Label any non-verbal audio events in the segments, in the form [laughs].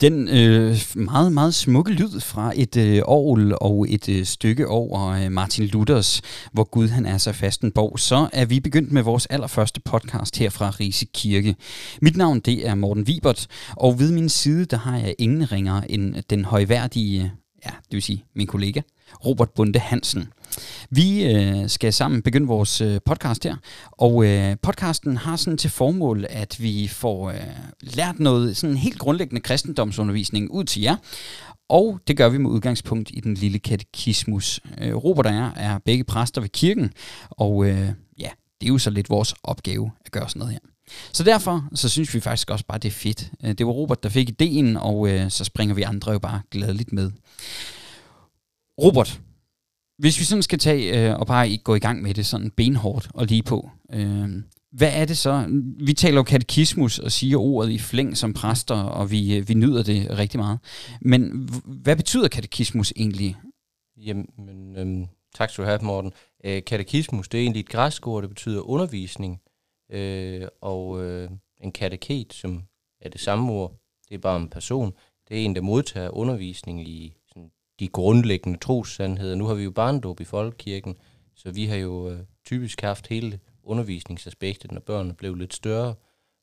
Den øh, meget, meget smukke lyd fra et øh, orgel og et øh, stykke over øh, Martin Luthers, hvor Gud han er så fastenborg, så er vi begyndt med vores allerførste podcast her fra Rise Kirke. Mit navn det er Morten Vibert, og ved min side der har jeg ingen ringer end den højværdige, ja, det vil sige min kollega, Robert Bunde Hansen. Vi øh, skal sammen begynde vores øh, podcast her, og øh, podcasten har sådan til formål, at vi får øh, lært noget sådan helt grundlæggende kristendomsundervisning ud til jer, og det gør vi med udgangspunkt i den lille katekismus. Øh, Robert og jeg er begge præster ved kirken, og øh, ja, det er jo så lidt vores opgave at gøre sådan noget her. Så derfor så synes vi faktisk også bare, det er fedt. Øh, det var Robert, der fik ideen, og øh, så springer vi andre jo bare gladeligt med. Robert, hvis vi sådan skal tage øh, og bare gå i gang med det sådan benhårdt og lige på, øh, hvad er det så? Vi taler jo katekismus og siger ordet i flæng som præster, og vi, øh, vi nyder det rigtig meget. Men hvad betyder katekismus egentlig? Jamen, øhm, tak skal du have, Morten. Øh, katekismus, det er egentlig et græsk ord, det betyder undervisning. Øh, og øh, en kateket, som er det samme ord, det er bare en person. Det er en, der modtager undervisning i de grundlæggende trossandheder. Nu har vi jo barndåb i folkekirken, så vi har jo øh, typisk haft hele undervisningsaspektet, når børnene blev lidt større.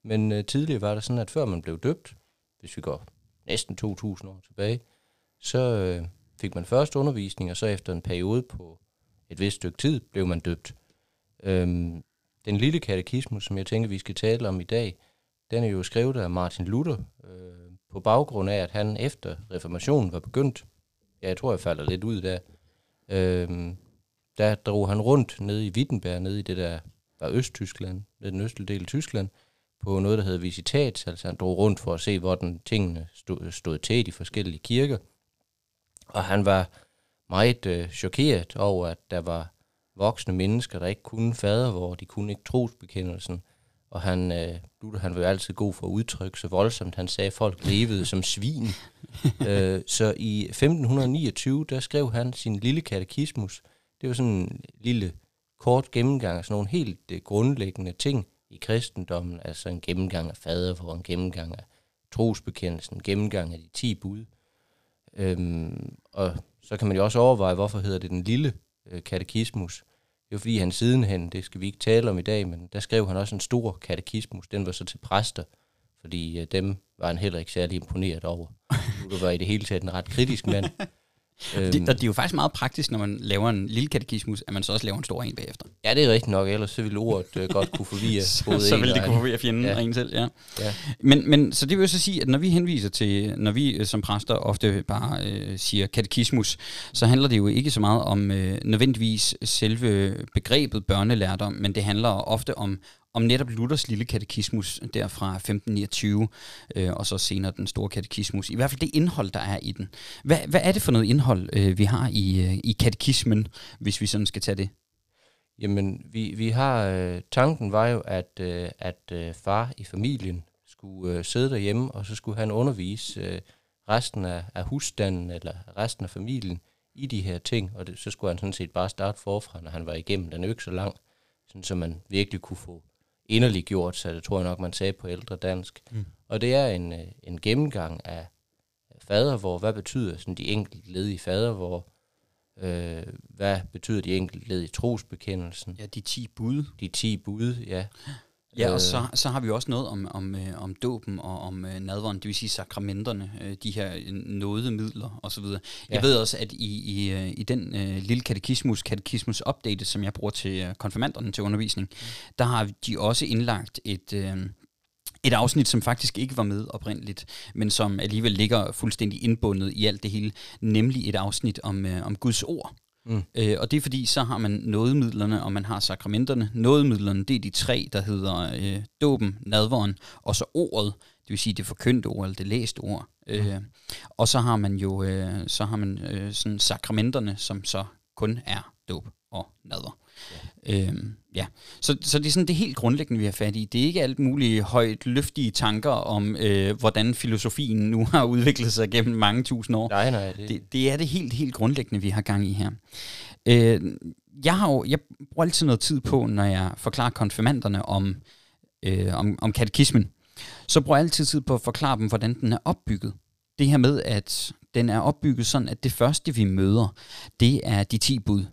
Men øh, tidligere var det sådan, at før man blev døbt, hvis vi går næsten 2.000 år tilbage, så øh, fik man først undervisning, og så efter en periode på et vist stykke tid blev man døbt. Øhm, den lille katekismus, som jeg tænker, vi skal tale om i dag, den er jo skrevet af Martin Luther, øh, på baggrund af, at han efter reformationen var begyndt ja, jeg tror, jeg falder lidt ud der. Øhm, der drog han rundt nede i Wittenberg, nede i det der var Østtyskland, den østlige del af Tyskland, på noget, der hedder visitat. Altså han drog rundt for at se, hvordan tingene stod, stod til i de forskellige kirker. Og han var meget øh, chokeret over, at der var voksne mennesker, der ikke kunne fader, hvor de kunne ikke trosbekendelsen. Og han, øh, Luther, han var jo altid god for at udtrykke så voldsomt. Han sagde, at folk levede som svin. [laughs] øh, så i 1529, der skrev han sin lille katekismus. Det var sådan en lille kort gennemgang af sådan nogle helt øh, grundlæggende ting i kristendommen. Altså en gennemgang af fader, for en gennemgang af trosbekendelsen, en gennemgang af de ti bud. Øhm, og så kan man jo også overveje, hvorfor hedder det den lille øh, katekismus. Det var fordi han sidenhen, det skal vi ikke tale om i dag, men der skrev han også en stor katekismus. Den var så til præster, fordi øh, dem var han heller ikke særlig imponeret over. Du var i det hele taget en ret kritisk mand. [laughs] øhm, det, det er jo faktisk meget praktisk, når man laver en lille katekismus, at man så også laver en stor en bagefter. Ja, det er rigtigt nok, ellers så ville ordet øh, godt kunne forvirre [laughs] både Så, så ville det kunne forvirre fjenden ja. og en selv, ja. ja. Men, men så det vil så sige, at når vi henviser til, når vi øh, som præster ofte bare øh, siger katekismus, så handler det jo ikke så meget om øh, nødvendigvis selve begrebet børnelærdom, men det handler ofte om, om netop Luthers lille katekismus der fra 1529, øh, og så senere den store katekismus. I hvert fald det indhold, der er i den. Hvad, hvad er det for noget indhold, øh, vi har i, øh, i katekismen, hvis vi sådan skal tage det? Jamen, vi, vi har, øh, tanken var jo, at, øh, at øh, far i familien skulle øh, sidde derhjemme, og så skulle han undervise øh, resten af, af husstanden, eller resten af familien, i de her ting, og det, så skulle han sådan set bare starte forfra, når han var igennem. Den er jo ikke så lang, sådan, så man virkelig kunne få inderligt gjort, så det tror jeg nok, man sagde på ældre dansk. Mm. Og det er en, øh, en gennemgang af fader, hvor hvad betyder sådan de enkelte led i fader, hvor øh, hvad betyder de enkelte led i trosbekendelsen? Ja, de 10 bud. De 10 bud, ja. Ja, og øh. så, så har vi også noget om, om, øh, om dåben og om øh, nadveren, det vil sige sakramenterne, øh, de her øh, nådemidler osv. Jeg ja. ved også, at i, i, øh, i den øh, lille katekismus, katekismus update, som jeg bruger til øh, konfirmanderne til undervisning, mm. der har de også indlagt et... Øh, et afsnit, som faktisk ikke var med oprindeligt, men som alligevel ligger fuldstændig indbundet i alt det hele, nemlig et afsnit om, øh, om Guds ord. Mm. Øh, og det er fordi, så har man nådemidlerne, og man har sakramenterne. Nådemidlerne, det er de tre, der hedder øh, dåben, nadveren, og så ordet, det vil sige det forkyndte ord, eller det læste ord. Mm. Øh, og så har man jo øh, så har man øh, sådan sakramenterne, som så kun er dåb og nadver. Ja. Øhm, ja. Så, så det er sådan det helt grundlæggende, vi har fat i. Det er ikke alt mulige højt løftige tanker om, øh, hvordan filosofien nu har udviklet sig gennem mange tusind år. Nej, nej. Det, det, det er det helt, helt grundlæggende, vi har gang i her. Øh, jeg, har jo, jeg bruger altid noget tid på, når jeg forklarer konfirmanderne om, øh, om, om katekismen. så brug altid tid på at forklare dem, hvordan den er opbygget. Det her med, at den er opbygget sådan, at det første, vi møder, det er de 10 bud.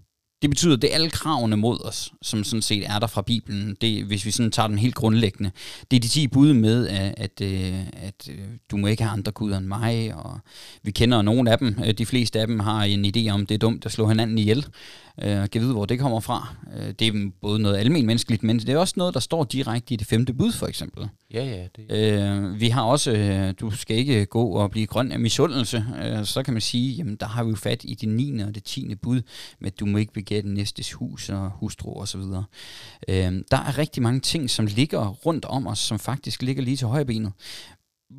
Det betyder, at det er alle kravene mod os, som sådan set er der fra Bibelen. Det, hvis vi sådan tager den helt grundlæggende. Det er de 10 bud med, at, at, øh, at øh, du må ikke have andre guder end mig, og vi kender nogle af dem. Øh, de fleste af dem har en idé om, det er dumt at slå hinanden ihjel. Øh, kan vide, hvor det kommer fra. Øh, det er både noget almindeligt menneskeligt, men det er også noget, der står direkte i det femte bud, for eksempel. Ja, ja. Det... Øh, vi har også, øh, du skal ikke gå og blive grøn af misundelse. Øh, så kan man sige, jamen der har vi jo fat i det 9. og det 10. bud, med at du må ikke begære den næstes hus og hustru og så videre. Øh, der er rigtig mange ting, som ligger rundt om os, som faktisk ligger lige til højrebenet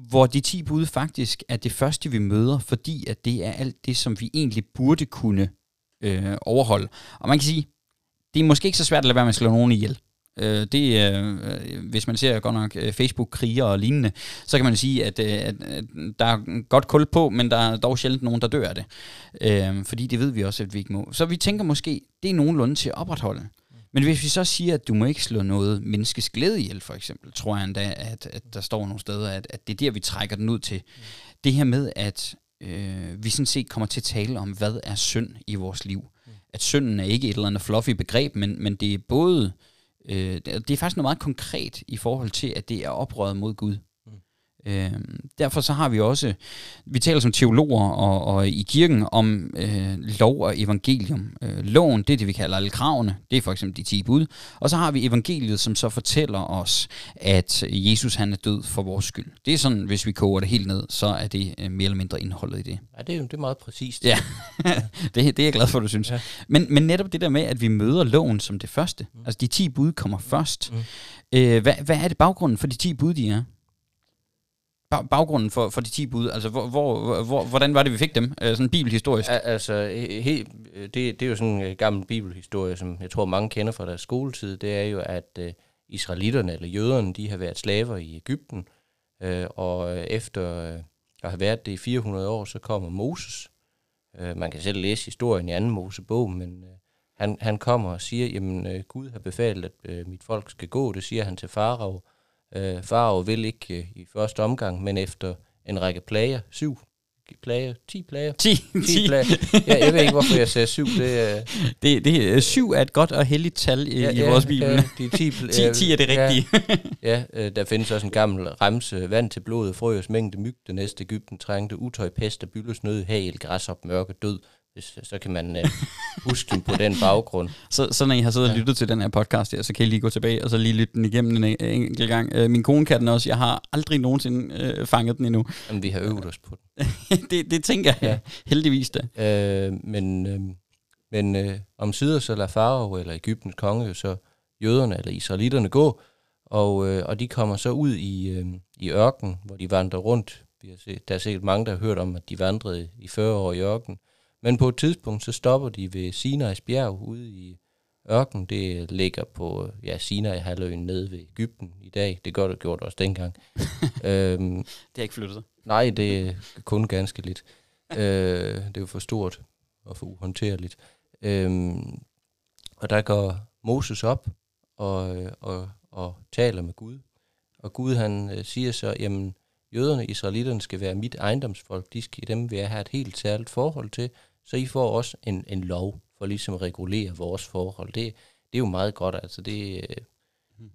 hvor de 10 bud faktisk er det første, vi møder, fordi at det er alt det, som vi egentlig burde kunne øh, overholde. Og man kan sige, det er måske ikke så svært at lade være med at slå nogen ihjel. Øh, det, øh, hvis man ser godt nok øh, Facebook-kriger og lignende, så kan man sige, at, øh, at, at der er godt kul på, men der er dog sjældent nogen, der dør af det. Øh, fordi det ved vi også, at vi ikke må. Så vi tænker måske, det er nogenlunde til at opretholde. Men hvis vi så siger, at du må ikke slå noget menneskes glæde ihjel, for eksempel, tror jeg endda, at, at der står nogle steder, at, at det er der, vi trækker den ud til. Mm. Det her med, at øh, vi sådan set kommer til at tale om, hvad er synd i vores liv. Mm. At synden er ikke et eller andet fluffy begreb, men, men det er både, øh, det er faktisk noget meget konkret i forhold til, at det er oprøret mod Gud. Øh, derfor så har vi også, vi taler som teologer og, og i kirken om øh, lov og evangelium. Øh, loven, det er det, vi kalder alle kravene, det er for eksempel de 10 bud. Og så har vi evangeliet, som så fortæller os, at Jesus han er død for vores skyld. Det er sådan, hvis vi koger det helt ned, så er det øh, mere eller mindre indholdet i det. Ja, det er, det er meget præcist. Ja, [laughs] det, det er jeg glad for, du synes. Ja. Men, men netop det der med, at vi møder loven som det første, mm. altså de 10 bud kommer først. Mm. Øh, hvad, hvad er det baggrunden for de 10 bud, de er? Baggrunden for, for de 10 bud? Altså, hvor, hvor, hvor, hvordan var det, vi fik dem? Øh, sådan bibelhistorisk. Altså, he, det, det er jo sådan en gammel bibelhistorie, som jeg tror, mange kender fra deres skoletid. Det er jo, at uh, israelitterne eller jøderne, de har været slaver i Ægypten. Uh, og efter uh, at have været det i 400 år, så kommer Moses. Uh, man kan selv læse historien i anden Mosebog, men uh, han, han kommer og siger, jamen uh, Gud har befalet, at uh, mit folk skal gå. Det siger han til Farao. Øh, Farao vil ikke øh, i første omgang, men efter en række plager, syv plager, 10 plager. 10, 10. 10 plager. Ja, jeg ved ikke, hvorfor jeg sagde syv. Det, øh, det, det, syv er et godt og heldigt tal i, ja, i vores bibel. Ja, de 10, 10, 10 er det rigtige. ja, ja, [laughs] der findes også en gammel remse. Vand til blodet, frøs mængde myg, det næste Ægypten trængte, utøj, pest, bylles, nød, hagel, græs op, mørke, død, hvis, så kan man uh, [laughs] huske den på den baggrund. Så, så når I har siddet og lyttet til den her podcast her, så kan I lige gå tilbage og så lige lytte den igennem en enkelt gang. Uh, min kone kan den også. Jeg har aldrig nogensinde uh, fanget den endnu. Jamen, vi har øvet os på den. [laughs] det, det tænker jeg ja. heldigvis da. Uh, men uh, men uh, om sider så lader Farao eller Ægyptens konge jo så jøderne eller israelitterne gå, og, uh, og de kommer så ud i, uh, i ørken, hvor de vandrer rundt. Vi har set, der er sikkert mange, der har hørt om, at de vandrede i 40 år i ørken. Men på et tidspunkt, så stopper de ved Sinai's bjerg ude i ørken. Det ligger på ja, Sinai-halvøen nede ved Ægypten i dag. Det gør det gjort også dengang. [laughs] øhm, det har ikke flyttet sig? Nej, det er kun ganske lidt. [laughs] øh, det er jo for stort og for uhåndterligt. Øhm, og der går Moses op og, og, og taler med Gud. Og Gud han øh, siger så, jamen jøderne, israelitterne skal være mit ejendomsfolk. De skal, dem vil jeg have et helt særligt forhold til. Så I får også en, en lov for ligesom at regulere vores forhold. Det, det er jo meget godt, altså det,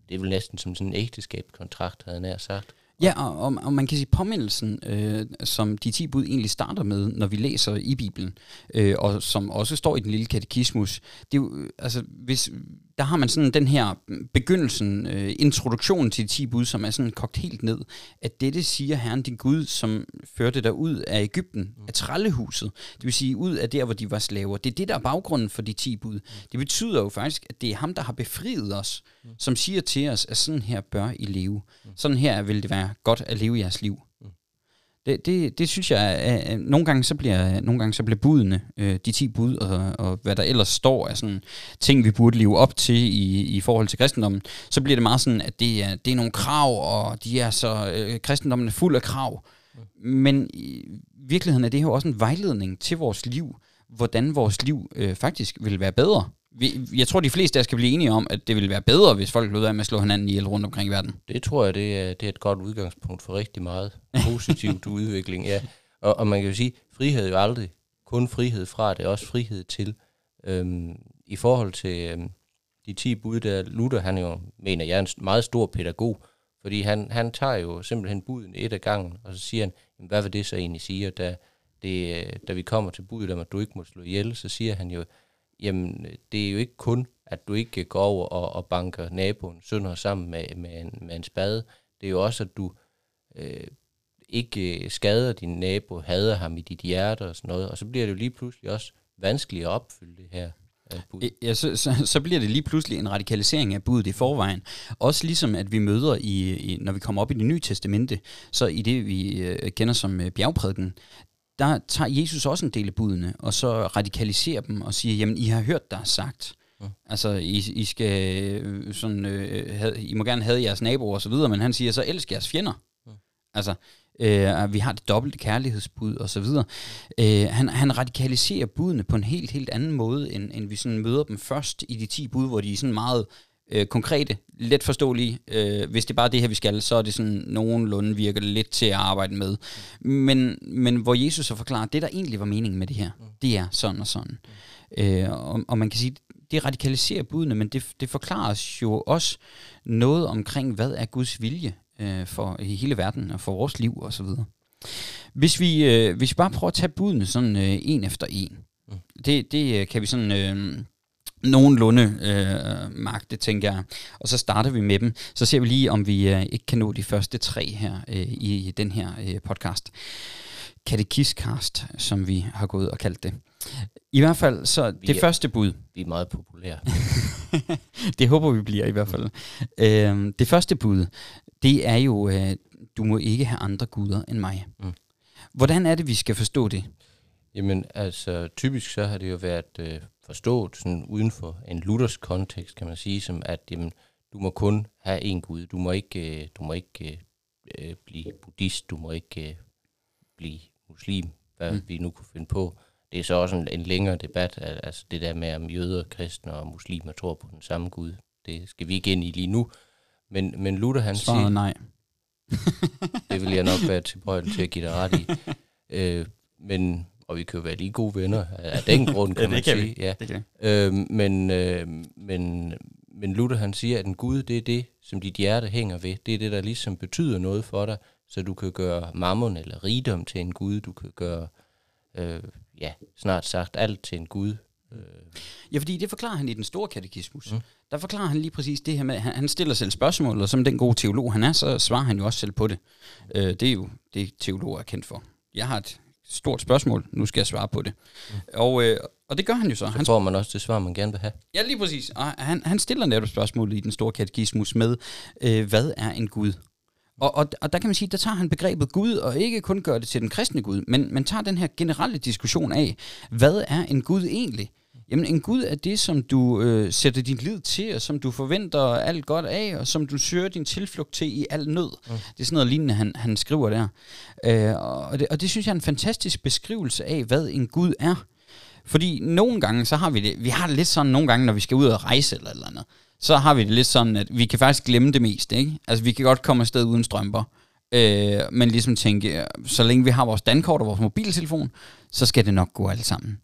det er vel næsten som sådan en ægteskabskontrakt, havde jeg nær sagt. Ja, og, og, og man kan sige, påmindelsen, øh, som de 10 bud egentlig starter med, når vi læser i Bibelen, øh, og som også står i den lille katekismus, det er jo, øh, altså, hvis, der har man sådan den her begyndelsen, øh, introduktionen til de 10 bud, som er sådan kogt helt ned, at dette siger Herren din Gud, som førte dig ud af Ægypten, af trællehuset, det vil sige ud af der, hvor de var slaver. Det er det, der er baggrunden for de 10 bud. Det betyder jo faktisk, at det er ham, der har befriet os, som siger til os, at sådan her bør I leve. Sådan her vil det være godt at leve jeres liv. Det, det, det synes jeg, at nogle gange så bliver, nogle gange så bliver budene, øh, de 10 bud, og, og hvad der ellers står af sådan ting, vi burde leve op til i, i forhold til kristendommen, så bliver det meget sådan, at det er, det er nogle krav, og de er så, øh, kristendommen er fuld af krav. Men i virkeligheden er det her også en vejledning til vores liv, hvordan vores liv øh, faktisk vil være bedre, vi, jeg tror, de fleste af os kan blive enige om, at det ville være bedre, hvis folk lød af med at slå hinanden ihjel rundt omkring i verden. Det tror jeg, det er, det er et godt udgangspunkt for rigtig meget positivt [laughs] udvikling. Ja. Og, og man kan jo sige, frihed er jo aldrig kun frihed fra, det er også frihed til. Øhm, I forhold til øhm, de 10 bud, der Luther, han jo, mener jeg, er en meget stor pædagog, fordi han, han tager jo simpelthen buden et af gangen, og så siger han, jamen, hvad vil det så egentlig sige? Og da, det, da vi kommer til budet om, at du ikke må slå ihjel, så siger han jo, jamen det er jo ikke kun, at du ikke går over og, og banker naboen sønder sammen med, med, en, med en spade. Det er jo også, at du øh, ikke øh, skader din nabo, hader ham i dit hjerte og sådan noget. Og så bliver det jo lige pludselig også vanskeligt at opfylde det her øh, bud. Ja, så, så, så bliver det lige pludselig en radikalisering af budet i forvejen. Også ligesom at vi møder, i, i når vi kommer op i det nye testamente, så i det vi øh, kender som øh, bjergprædiken, der tager Jesus også en del af budene, og så radikaliserer dem og siger, jamen I har hørt, der er sagt. Ja. Altså, I, I skal øh, sådan, øh, have, I må gerne have jeres naboer og så videre, men han siger så, elsk jeres fjender. Ja. Altså, øh, vi har det dobbelte kærlighedsbud og så videre. Øh, han, han radikaliserer budene på en helt, helt anden måde, end, end vi sådan møder dem først i de 10 bud, hvor de er sådan meget øh, konkrete, let forståelige. Øh, hvis det er bare det her, vi skal, så er det sådan nogenlunde virker lidt til at arbejde med. Men, men hvor Jesus så forklarer, det der egentlig var meningen med det her, det er sådan og sådan. Øh, og, og man kan sige, det radikaliserer budene, men det, det forklarer os jo også noget omkring, hvad er Guds vilje øh, for hele verden og for vores liv og så videre. Hvis vi, øh, hvis vi bare prøver at tage budene sådan øh, en efter en, mm. det, det øh, kan vi sådan... Øh, nogenlunde øh, magte, tænker jeg. Og så starter vi med dem. Så ser vi lige, om vi øh, ikke kan nå de første tre her øh, i den her øh, podcast. Katekistcast, som vi har gået og kaldt det. I hvert fald, så vi det er, første bud. Vi er meget populære. [laughs] det håber vi bliver i hvert fald. Mm. Øh, det første bud, det er jo, øh, du må ikke have andre guder end mig. Mm. Hvordan er det, vi skal forstå det? Jamen, altså, typisk så har det jo været øh, forstået sådan uden for en luthersk kontekst, kan man sige, som at jamen, du må kun have en Gud. Du må ikke, øh, du må ikke øh, blive buddhist, du må ikke øh, blive muslim, hvad mm. vi nu kunne finde på. Det er så også en, en længere debat, altså det der med, om jøder, kristne og muslimer tror på den samme Gud. Det skal vi ikke ind i lige nu. Men, men Luther han Svaret siger... nej. det vil jeg nok være tilbøjelig til at give dig ret i. [laughs] Øh, men, og vi kan jo være lige gode venner af den grund, kan ja, man kan sige. Vi. Ja. Det kan øh, men, øh, men, men Luther han siger, at en Gud, det er det, som dit hjerte hænger ved. Det er det, der ligesom betyder noget for dig, så du kan gøre mammon eller rigdom til en Gud. Du kan gøre, øh, ja, snart sagt alt til en Gud. Øh. Ja, fordi det forklarer han i den store katekismus. Mm. Der forklarer han lige præcis det her med, han, han stiller selv spørgsmål, og som den gode teolog han er, så svarer han jo også selv på det. Øh, det er jo det, teologer er kendt for. Jeg har et stort spørgsmål, nu skal jeg svare på det. Mm. Og, øh, og det gør han jo så. Så han får man også det svar, man gerne vil have. Ja, lige præcis. Og han, han stiller netop spørgsmålet i den store katekismus med, øh, hvad er en Gud? Og, og, og der kan man sige, der tager han begrebet Gud, og ikke kun gør det til den kristne Gud, men, men tager den her generelle diskussion af, hvad er en Gud egentlig? Jamen en Gud er det, som du øh, sætter din lid til, og som du forventer alt godt af, og som du søger din tilflugt til i al nød. Mm. Det er sådan noget lignende, han, han skriver der. Øh, og, det, og det synes jeg er en fantastisk beskrivelse af, hvad en Gud er. Fordi nogle gange, så har vi det, vi har det lidt sådan nogle gange, når vi skal ud og rejse eller eller andet, så har vi det lidt sådan, at vi kan faktisk glemme det meste, ikke? Altså vi kan godt komme afsted uden strømper, øh, men ligesom tænke, så længe vi har vores dankort og vores mobiltelefon, så skal det nok gå alt sammen.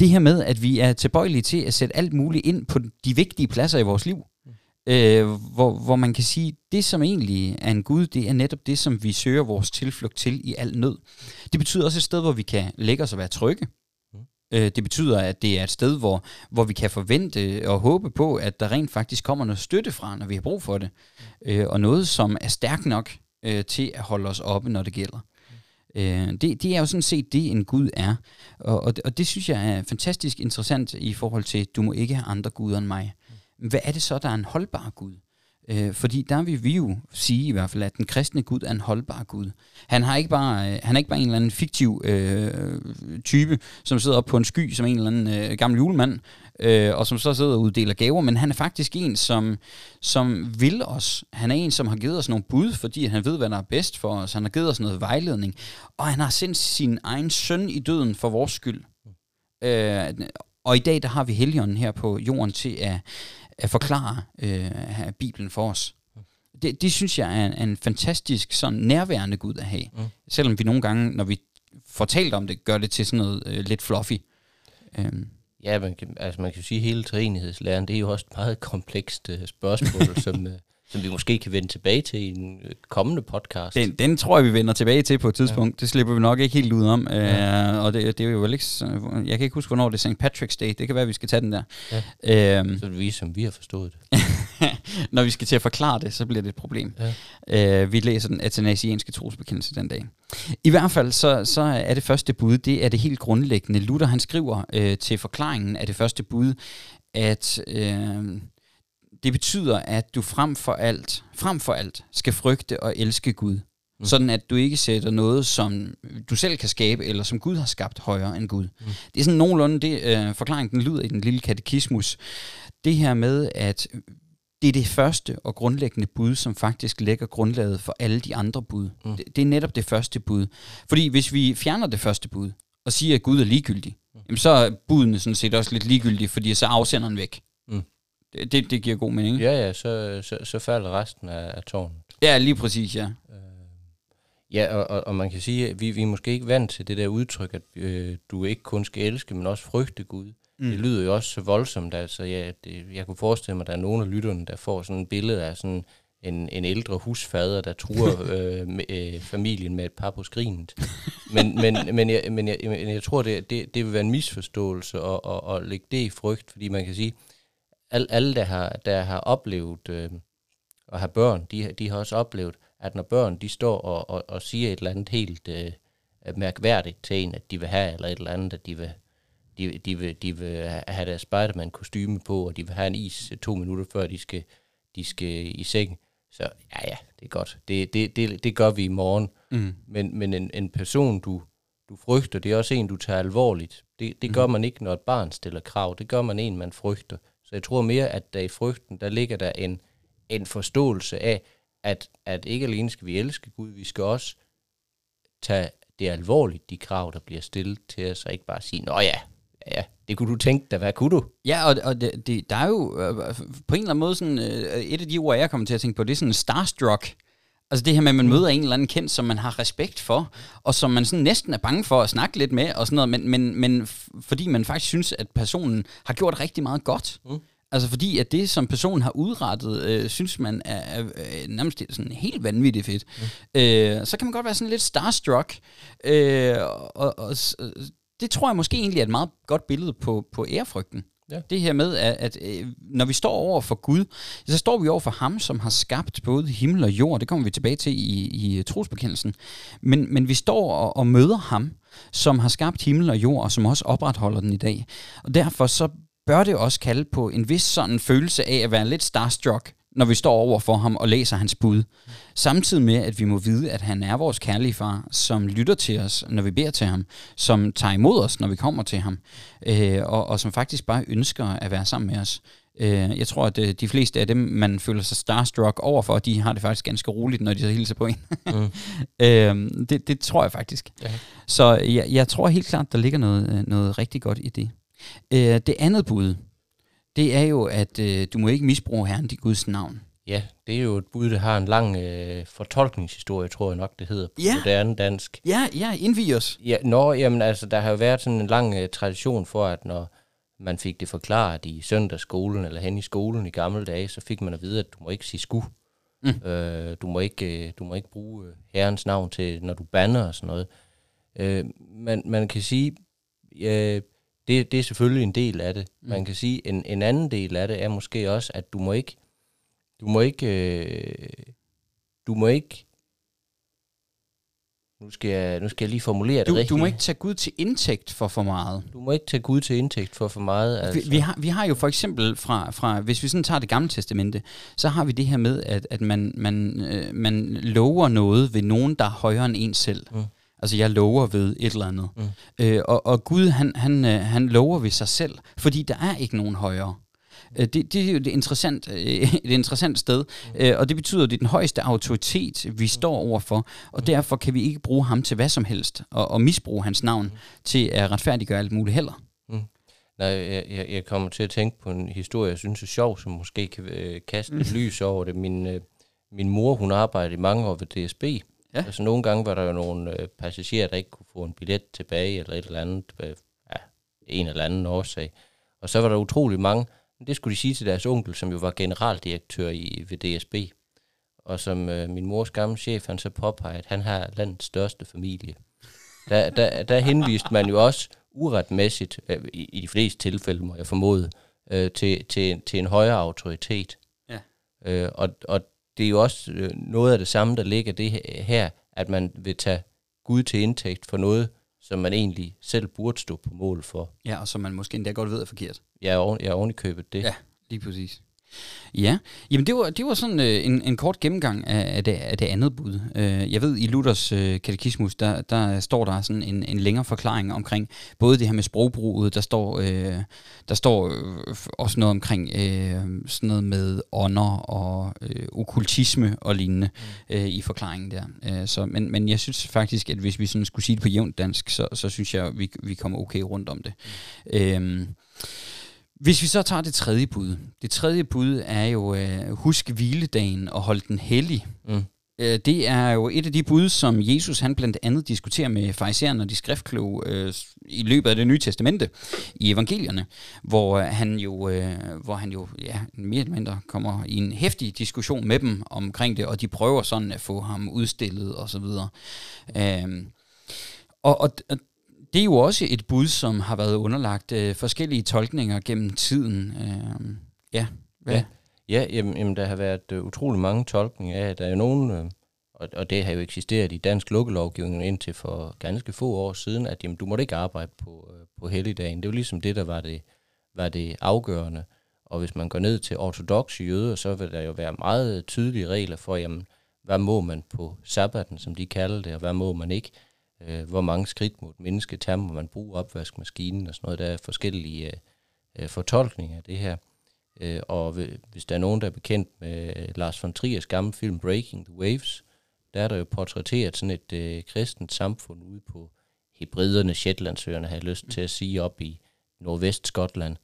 Det her med, at vi er tilbøjelige til at sætte alt muligt ind på de vigtige pladser i vores liv, øh, hvor, hvor man kan sige, det som egentlig er en Gud, det er netop det, som vi søger vores tilflugt til i al nød. Det betyder også et sted, hvor vi kan lægge os og være trygge. Øh, det betyder, at det er et sted, hvor, hvor vi kan forvente og håbe på, at der rent faktisk kommer noget støtte fra, når vi har brug for det. Øh, og noget, som er stærkt nok øh, til at holde os oppe, når det gælder. Øh, det, det er jo sådan set det, en Gud er. Og, og, og det synes jeg er fantastisk interessant i forhold til, du må ikke have andre guder end mig. Hvad er det så, der er en holdbar Gud? Øh, fordi der vil vi jo sige i hvert fald, at den kristne Gud er en holdbar Gud. Han, har ikke bare, øh, han er ikke bare en eller anden fiktiv øh, type, som sidder op på en sky som en eller anden øh, gammel julemand, øh, og som så sidder og uddeler gaver, men han er faktisk en, som, som vil os. Han er en, som har givet os nogle bud, fordi han ved, hvad der er bedst for os. Han har givet os noget vejledning, og han har sendt sin egen søn i døden for vores skyld. Øh, Og i dag, der har vi Helligånden her på jorden til at, at forklare øh, Bibelen for os. Det, det synes jeg er en, en fantastisk sådan nærværende Gud at have. Mm. Selvom vi nogle gange, når vi får talt om det, gør det til sådan noget øh, lidt fluffy. Øhm. Ja, man kan, altså man kan sige, at hele træenighedslæren, det er jo også et meget komplekst uh, spørgsmål, [laughs] som, uh, som vi måske kan vende tilbage til i en øh, kommende podcast. Den, den tror jeg, vi vender tilbage til på et tidspunkt. Ja. Det slipper vi nok ikke helt ud om. Ja. Uh, og det, det er jo vel ikke... Jeg kan ikke huske, hvornår det er St. Patrick's Day. Det kan være, at vi skal tage den der. Ja. Uh, så det vi, som vi har forstået det. [laughs] Når vi skal til at forklare det, så bliver det et problem. Ja. Uh, vi læser den atanasianske trosbekendelse den dag. I hvert fald, så, så er det første bud, det er det helt grundlæggende. Luther, han skriver uh, til forklaringen af det første bud, at... Uh, det betyder, at du frem for alt, frem for alt skal frygte og elske Gud. Mm. Sådan at du ikke sætter noget, som du selv kan skabe, eller som Gud har skabt højere end Gud. Mm. Det er sådan nogenlunde det, øh, forklaringen den lyder i den lille katekismus. Det her med, at det er det første og grundlæggende bud, som faktisk lægger grundlaget for alle de andre bud. Mm. Det, det er netop det første bud. Fordi hvis vi fjerner det første bud, og siger, at Gud er ligegyldig, mm. jamen så er budene sådan set også lidt ligegyldige, fordi så afsender den væk. Det, det, det giver god mening. Ja, ja, så, så, så falder resten af, af tårnet. Ja, lige præcis, ja. Øh, ja, og, og, og man kan sige, at vi, vi er måske ikke vant til det der udtryk, at øh, du ikke kun skal elske, men også frygte Gud. Mm. Det lyder jo også så voldsomt, altså ja, det, jeg kunne forestille mig, at der er nogle af lytterne, der får sådan et billede af sådan en, en ældre husfader, der truer [laughs] øh, med, øh, familien med et par på skrinet. Men, men, men, jeg, men, jeg, men jeg tror, det, det, det vil være en misforståelse at, at, at lægge det i frygt, fordi man kan sige, alle, alle der, har, der har oplevet øh, at have børn, de, de har også oplevet, at når børn de står og, og, og siger et eller andet helt øh, mærkværdigt til en, at de vil have, eller et eller andet, at de vil, de, de vil, de vil have deres Spiderman-kostyme på, og de vil have en is to minutter før de skal, de skal i seng. Så ja, ja, det er godt. Det, det, det, det gør vi i morgen. Mm. Men, men en, en person, du, du frygter, det er også en, du tager alvorligt. Det, det mm. gør man ikke, når et barn stiller krav. Det gør man en, man frygter. Så jeg tror mere, at der i frygten, der ligger der en, en forståelse af, at, at ikke alene skal vi elske Gud, vi skal også tage det alvorligt, de krav, der bliver stillet til os, og ikke bare sige, nå ja, ja, det kunne du tænke dig, hvad kunne du? Ja, og, og det, det, der er jo øh, på en eller anden måde sådan, øh, et af de ord, jeg kommer til at tænke på, det er sådan starstruck. Altså det her med, at man møder en eller anden kendt, som man har respekt for, og som man sådan næsten er bange for at snakke lidt med, og sådan noget, men, men, men fordi man faktisk synes, at personen har gjort rigtig meget godt. Mm. Altså fordi, at det, som personen har udrettet, øh, synes man er, er, er nærmest sådan helt vanvittigt fedt. Mm. Øh, så kan man godt være sådan lidt starstruck. Øh, og, og, det tror jeg måske egentlig er et meget godt billede på, på ærefrygten. Ja. Det her med, at, at øh, når vi står over for Gud, så står vi over for ham, som har skabt både himmel og jord. Det kommer vi tilbage til i, i øh, trosbekendelsen. Men, men vi står og, og møder ham, som har skabt himmel og jord, og som også opretholder den i dag. Og derfor så bør det også kalde på en vis sådan følelse af at være lidt starstruck, når vi står over for ham og læser hans bud. Samtidig med, at vi må vide, at han er vores kærlige far, som lytter til os, når vi beder til ham, som tager imod os, når vi kommer til ham, øh, og, og som faktisk bare ønsker at være sammen med os. Øh, jeg tror, at øh, de fleste af dem, man føler sig starstruck overfor, de har det faktisk ganske roligt, når de så hilser på en. mm. [laughs] øh, det, det tror jeg faktisk. Ja. Så jeg, jeg tror helt klart, der ligger noget, noget rigtig godt i det. Øh, det andet bud, det er jo, at øh, du må ikke misbruge Herren til Guds navn. Ja, det er jo et bud, der har en lang øh, fortolkningshistorie, tror jeg nok, det hedder på ja. moderne dansk. Ja, ja, indvig os. Ja, nå, jamen altså, der har jo været sådan en lang øh, tradition for, at når man fik det forklaret i søndagsskolen eller hen i skolen i gamle dage, så fik man at vide, at du må ikke sige sku. Mm. Øh, du, må ikke, øh, du må ikke bruge øh, herrens navn til, når du banner og sådan noget. Øh, man, man kan sige, øh, det, det er selvfølgelig en del af det. Mm. Man kan sige, en, en anden del af det er måske også, at du må ikke, du må ikke, øh, du må ikke, nu skal jeg, nu skal jeg lige formulere du, det rigtigt. Du må ikke tage Gud til indtægt for for meget. Du må ikke tage Gud til indtægt for for meget. Altså. Vi, vi, har, vi har jo for eksempel fra, fra, hvis vi sådan tager det gamle testamente, så har vi det her med, at, at man, man, øh, man lover noget ved nogen, der er højere end en selv. Mm. Altså, jeg lover ved et eller andet. Mm. Øh, og, og Gud, han, han, øh, han lover ved sig selv, fordi der er ikke nogen højere. Øh, det, det er jo et interessant, øh, [laughs] et interessant sted, og det betyder, at det er den højeste autoritet, vi mm. står overfor, og mm. derfor kan vi ikke bruge ham til hvad som helst, og, og misbruge hans navn mm. til at retfærdiggøre alt muligt heller. Mm. Nej, jeg, jeg, jeg kommer til at tænke på en historie, jeg synes er sjov, som måske kan øh, kaste mm. lys over det. Min, øh, min mor, hun arbejdede i mange år ved DSB. Ja. Altså nogle gange var der jo nogle øh, passagerer, der ikke kunne få en billet tilbage, eller et eller andet, øh, ja, en eller anden årsag. Og så var der utrolig mange, det skulle de sige til deres onkel, som jo var generaldirektør i, ved DSB. Og som øh, min mors gamle chef, han så påpegede, at han har landets største familie. Der, der, der henviste man jo også uretmæssigt, øh, i, i de fleste tilfælde må jeg formode, øh, til, til, til en højere autoritet. Ja. Øh, og, og det er jo også øh, noget af det samme, der ligger det her, at man vil tage Gud til indtægt for noget, som man egentlig selv burde stå på mål for. Ja, og som man måske endda godt ved er forkert. Er, oven, jeg er oven i købet det. Ja, lige præcis. Ja, jamen det var, det var sådan øh, en, en kort gennemgang af, af, det, af det andet bud. Øh, jeg ved, i Luthers øh, katekismus, der, der står der sådan en, en længere forklaring omkring både det her med sprogbruget, der står, øh, der står øh, også noget omkring øh, sådan noget med ånder og øh, okkultisme og lignende mm. øh, i forklaringen der. Øh, så, men, men jeg synes faktisk, at hvis vi sådan skulle sige det på jævnt dansk, så, så synes jeg, at vi, vi kommer okay rundt om det. Mm. Øh, hvis vi så tager det tredje bud. Det tredje bud er jo, øh, husk hviledagen og hold den hellig. Mm. Øh, det er jo et af de bud, som Jesus han blandt andet diskuterer med farisæerne og de skriftkloge øh, i løbet af det nye testamente i evangelierne, hvor han jo, øh, hvor han jo ja, mere eller mindre kommer i en hæftig diskussion med dem omkring det, og de prøver sådan at få ham udstillet og så videre. Øh, og, og, det er jo også et bud, som har været underlagt øh, forskellige tolkninger gennem tiden. Øh, ja, hvad? Ja, ja jamen, jamen, der har været øh, utrolig mange tolkninger af. Der er jo nogen, øh, og, og det har jo eksisteret i dansk lukkelovgivning indtil for ganske få år siden, at jamen, du måtte ikke arbejde på, øh, på helligdagen. Det var ligesom det, der var det, var det afgørende. Og hvis man går ned til ortodoxe jøder, så vil der jo være meget tydelige regler for, jamen, hvad må man på sabbaten, som de kalder det, og hvad må man ikke øh, hvor mange skridt mod menneske tager, man bruger opvaskemaskinen og sådan noget. Der er forskellige øh, øh fortolkninger af det her. Øh, og hvis der er nogen, der er bekendt med øh, Lars von Triers gamle film Breaking the Waves, der er der jo portrætteret sådan et øh, kristent samfund ude på hybriderne, Shetlandsøerne, har jeg lyst til at sige, op i nordvest Skotland,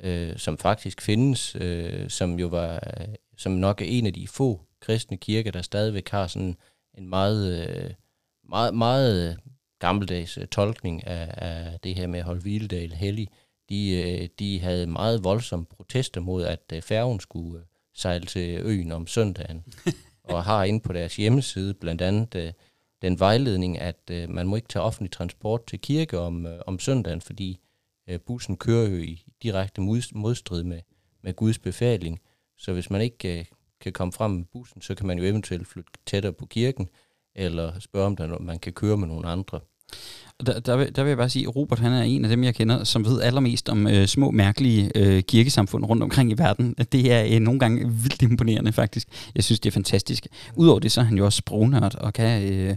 øh, som faktisk findes, øh, som jo var, øh, som nok er en af de få kristne kirker, der stadigvæk har sådan en meget øh, meget, meget øh, gammeldags øh, tolkning af, af det her med at holde hviledal hellig. De, øh, de havde meget voldsomme protester mod, at færgen skulle sejle til øen om søndagen, [laughs] og har inde på deres hjemmeside blandt andet den vejledning, at man må ikke tage offentlig transport til kirke om, om søndagen, fordi bussen kører jo i direkte modstrid med, med Guds befaling. Så hvis man ikke kan komme frem med bussen, så kan man jo eventuelt flytte tættere på kirken, eller spørge, om der, man kan køre med nogle andre. Der, der, vil, der vil jeg bare sige, at Robert han er en af dem, jeg kender, som ved allermest om øh, små, mærkelige øh, kirkesamfund rundt omkring i verden. Det er øh, nogle gange vildt imponerende, faktisk. Jeg synes, det er fantastisk. Udover det, så er han jo også sprognørd og kan øh,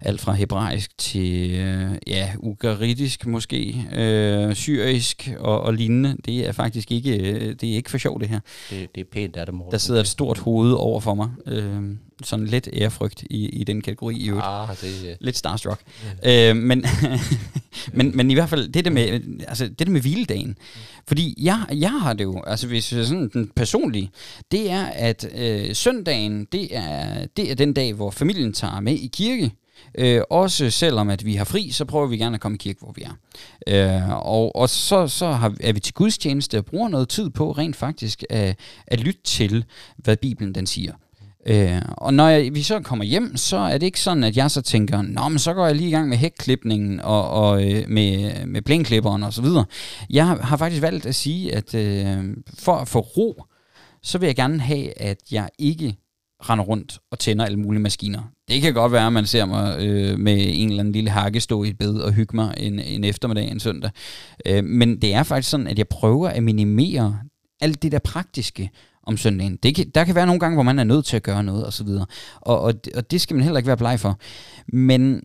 alt fra hebraisk til øh, ja, ugaritisk måske, øh, syrisk og, og lignende. Det er faktisk ikke, øh, det er ikke for sjov, det her. Det, det er pænt, er det, Morten. Der sidder et stort hoved over for mig. Øh, sådan lidt ærefrygt i, i den kategori i øvrigt. Ah, det, yeah. Lidt starstruck. Yeah. Øh, men, [laughs] men, men i hvert fald, det der med, altså, det der med hviledagen. Fordi jeg, jeg har det jo, altså hvis jeg sådan den personlige, det er, at øh, søndagen, det er, det er den dag, hvor familien tager med i kirke. Øh, også selvom at vi har fri, så prøver vi gerne at komme i kirke, hvor vi er. Øh, og og så, så har, er vi til gudstjeneste og bruger noget tid på rent faktisk at, at lytte til, hvad Bibelen den siger. Øh, og når jeg, vi så kommer hjem, så er det ikke sådan, at jeg så tænker, nå, men så går jeg lige i gang med hækklipningen og, og øh, med, med plænklipperen og så videre. Jeg har faktisk valgt at sige, at øh, for at få ro, så vil jeg gerne have, at jeg ikke render rundt og tænder alle mulige maskiner. Det kan godt være, at man ser mig øh, med en eller anden lille hakke stå i et bed og hygge mig en, en eftermiddag, en søndag. Øh, men det er faktisk sådan, at jeg prøver at minimere alt det der praktiske, om søndagen. Det kan, der kan være nogle gange, hvor man er nødt til at gøre noget osv. Og, og, og, og det skal man heller ikke være bleg for. Men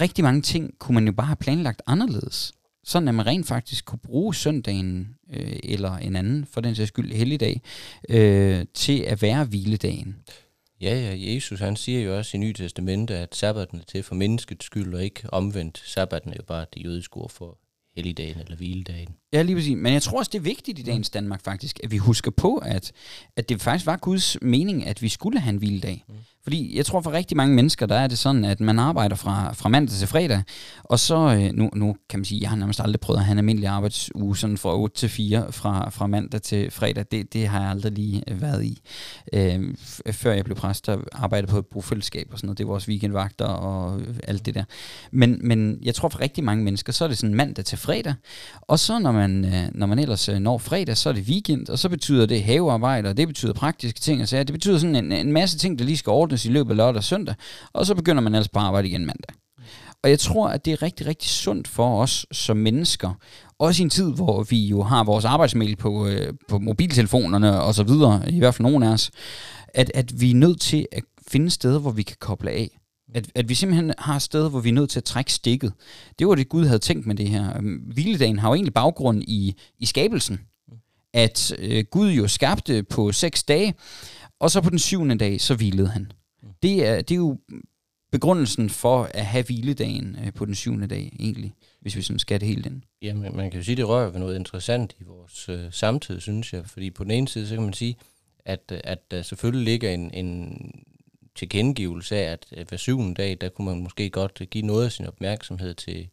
rigtig mange ting kunne man jo bare have planlagt anderledes. Sådan at man rent faktisk kunne bruge søndagen, øh, eller en anden, for den sags skyld, helligdag, øh, til at være hviledagen. Ja, ja, Jesus han siger jo også i Nye Testamente, at sabbaten er til for menneskets skyld, og ikke omvendt. Sabbaten er jo bare det jødiske ord for helligdagen eller hviledagen. Ja, lige præcis. Men jeg tror også, det er vigtigt i dagens Danmark faktisk, at vi husker på, at, at det faktisk var Guds mening, at vi skulle have en hviledag. Mm. Fordi jeg tror for rigtig mange mennesker, der er det sådan, at man arbejder fra, fra mandag til fredag, og så, øh, nu, nu kan man sige, jeg har nærmest aldrig prøvet at have en almindelig arbejdsuge, sådan fra 8 til 4 fra, fra mandag til fredag. Det, det har jeg aldrig lige øh, været i. Øh, før jeg blev præst, der arbejdede på et brofællesskab og sådan noget. Det var også weekendvagter og alt det der. Men, men jeg tror for rigtig mange mennesker, så er det sådan mandag til fredag, og så når man, øh, når man ellers øh, når fredag, så er det weekend, og så betyder det havearbejde, og det betyder praktiske ting, og så det betyder sådan en, en masse ting, der lige skal ordnes i løbet af lørdag og søndag, og så begynder man ellers bare at arbejde igen mandag. Og jeg tror, at det er rigtig, rigtig sundt for os som mennesker, også i en tid, hvor vi jo har vores arbejdsmail på, øh, på mobiltelefonerne og så videre, i hvert fald nogen af os, at, at vi er nødt til at finde steder, hvor vi kan koble af. At, at vi simpelthen har steder, hvor vi er nødt til at trække stikket. Det var det, Gud havde tænkt med det her. Øhm, hviledagen har jo egentlig baggrund i, i skabelsen. At øh, Gud jo skabte på seks dage, og så på den syvende dag, så hvilede han. Det er, det er jo begrundelsen for at have hviledagen øh, på den syvende dag, egentlig, hvis vi sådan skal det helt ind. Ja, man, man kan jo sige, at det rører ved noget interessant i vores øh, samtid, synes jeg. Fordi på den ene side, så kan man sige, at, at der selvfølgelig ligger en, en tilkendegivelse af, at øh, hver syvende dag, der kunne man måske godt give noget af sin opmærksomhed til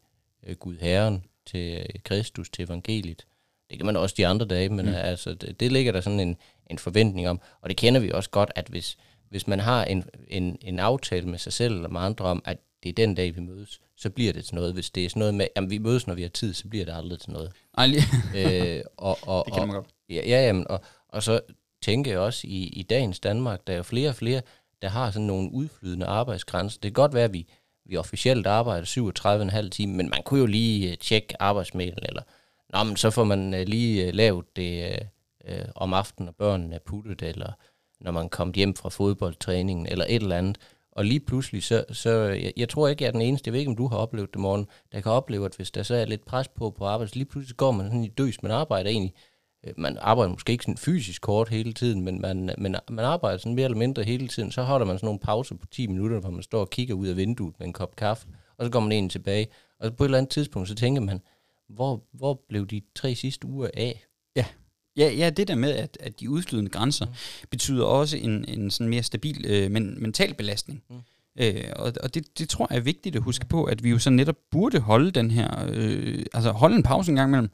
øh, Gud Herren, til øh, Kristus, til evangeliet. Det kan man også de andre dage, men mm. altså, det, det ligger der sådan en, en forventning om. Og det kender vi også godt, at hvis, hvis man har en, en, en aftale med sig selv eller med andre om, at det er den dag, vi mødes, så bliver det til noget. Hvis det er sådan noget med, at vi mødes, når vi har tid, så bliver det aldrig til noget. Aldrig. øh, og, [laughs] og, det kender man godt. Ja, ja jamen, og, og så tænker jeg også, i, i dagens Danmark, der er jo flere og flere, der har sådan nogle udflydende arbejdsgrænser. Det kan godt være, at vi, vi officielt arbejder 37,5 timer, men man kunne jo lige øh, tjekke arbejdsmailen, eller Nå, men så får man øh, lige øh, lavet det øh, om aftenen, når børnene er puttet, eller når man kommer hjem fra fodboldtræningen, eller et eller andet. Og lige pludselig, så, så jeg, jeg tror ikke, jeg er den eneste, jeg ved ikke, om du har oplevet det, morgen, der kan opleve, at hvis der så er lidt pres på på arbejde, så lige pludselig går man sådan i døs, man arbejder egentlig, man arbejder måske ikke sådan fysisk kort hele tiden, men man, men man arbejder sådan mere eller mindre hele tiden, så holder man sådan nogle pauser på 10 minutter, hvor man står og kigger ud af vinduet med en kop kaffe, og så går man egentlig tilbage. Og på et eller andet tidspunkt, så tænker man, hvor, hvor blev de tre sidste uger af? Ja. Ja, ja, det der med, at, at de udslydende grænser mm. betyder også en, en sådan mere stabil øh, men, mental belastning. Mm. Øh, og og det, det tror jeg er vigtigt at huske på, at vi jo så netop burde holde den her, øh, altså holde en pause en gang imellem.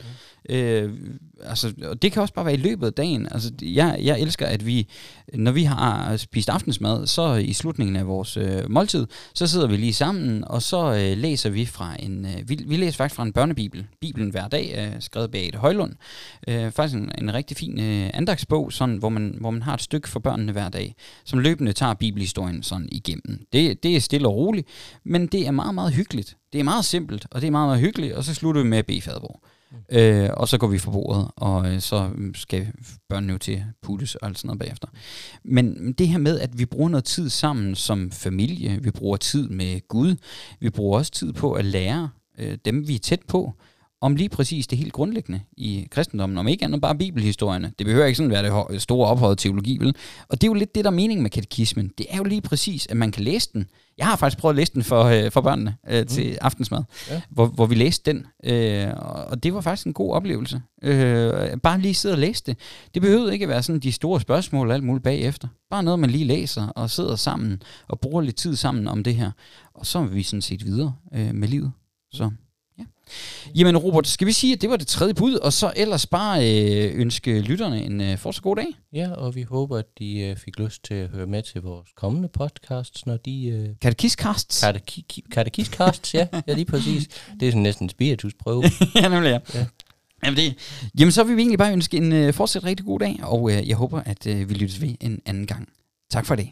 Mm. Øh, altså, og det kan også bare være i løbet af dagen. Altså, jeg, jeg elsker, at vi, når vi har spist aftensmad, så i slutningen af vores øh, måltid, så sidder vi lige sammen, og så øh, læser vi fra en, øh, vi, vi læser faktisk fra en børnebibel, Bibelen hver dag, øh, skrevet bag et højlund. Øh, faktisk en, en rigtig fin øh, andagsbog, sådan, hvor, man, hvor man har et stykke for børnene hver dag, som løbende tager bibelhistorien sådan igennem. Det, det er stille og roligt, men det er meget, meget hyggeligt. Det er meget simpelt, og det er meget, meget hyggeligt, og så slutter vi med at bede. Mm. Øh, og så går vi for bordet, og øh, så mm, skal børnene jo til puttes og alt sådan noget bagefter. Men det her med, at vi bruger noget tid sammen som familie, vi bruger tid med Gud, vi bruger også tid på at lære øh, dem, vi er tæt på, om lige præcis det helt grundlæggende i kristendommen, om ikke andet bare bibelhistorierne. Det behøver ikke sådan være det store ophøjet teologi, vel? Og det er jo lidt det, der er meningen med katekismen. Det er jo lige præcis, at man kan læse den. Jeg har faktisk prøvet at læse den for, øh, for børnene øh, mm. til aftensmad, ja. hvor, hvor vi læste den. Øh, og det var faktisk en god oplevelse. Øh, bare lige sidde og læse det. Det behøvede ikke at være sådan de store spørgsmål og alt muligt bagefter. Bare noget, man lige læser og sidder sammen og bruger lidt tid sammen om det her. Og så er vi sådan set videre øh, med livet. Så... Jamen Robert, skal vi sige, at det var det tredje bud, og så ellers bare øh, ønske lytterne en øh, fortsat god dag? Ja, og vi håber, at de øh, fik lyst til at høre med til vores kommende podcasts, når de... Øh, Katekistcasts? Katekistcasts, ja, ja, lige præcis. Det er sådan næsten en spiritusprøve. [laughs] ja, nemlig ja. ja. Jamen, det, jamen, så vil vi egentlig bare ønske en øh, fortsat rigtig god dag, og øh, jeg håber, at øh, vi lyttes ved en anden gang. Tak for det.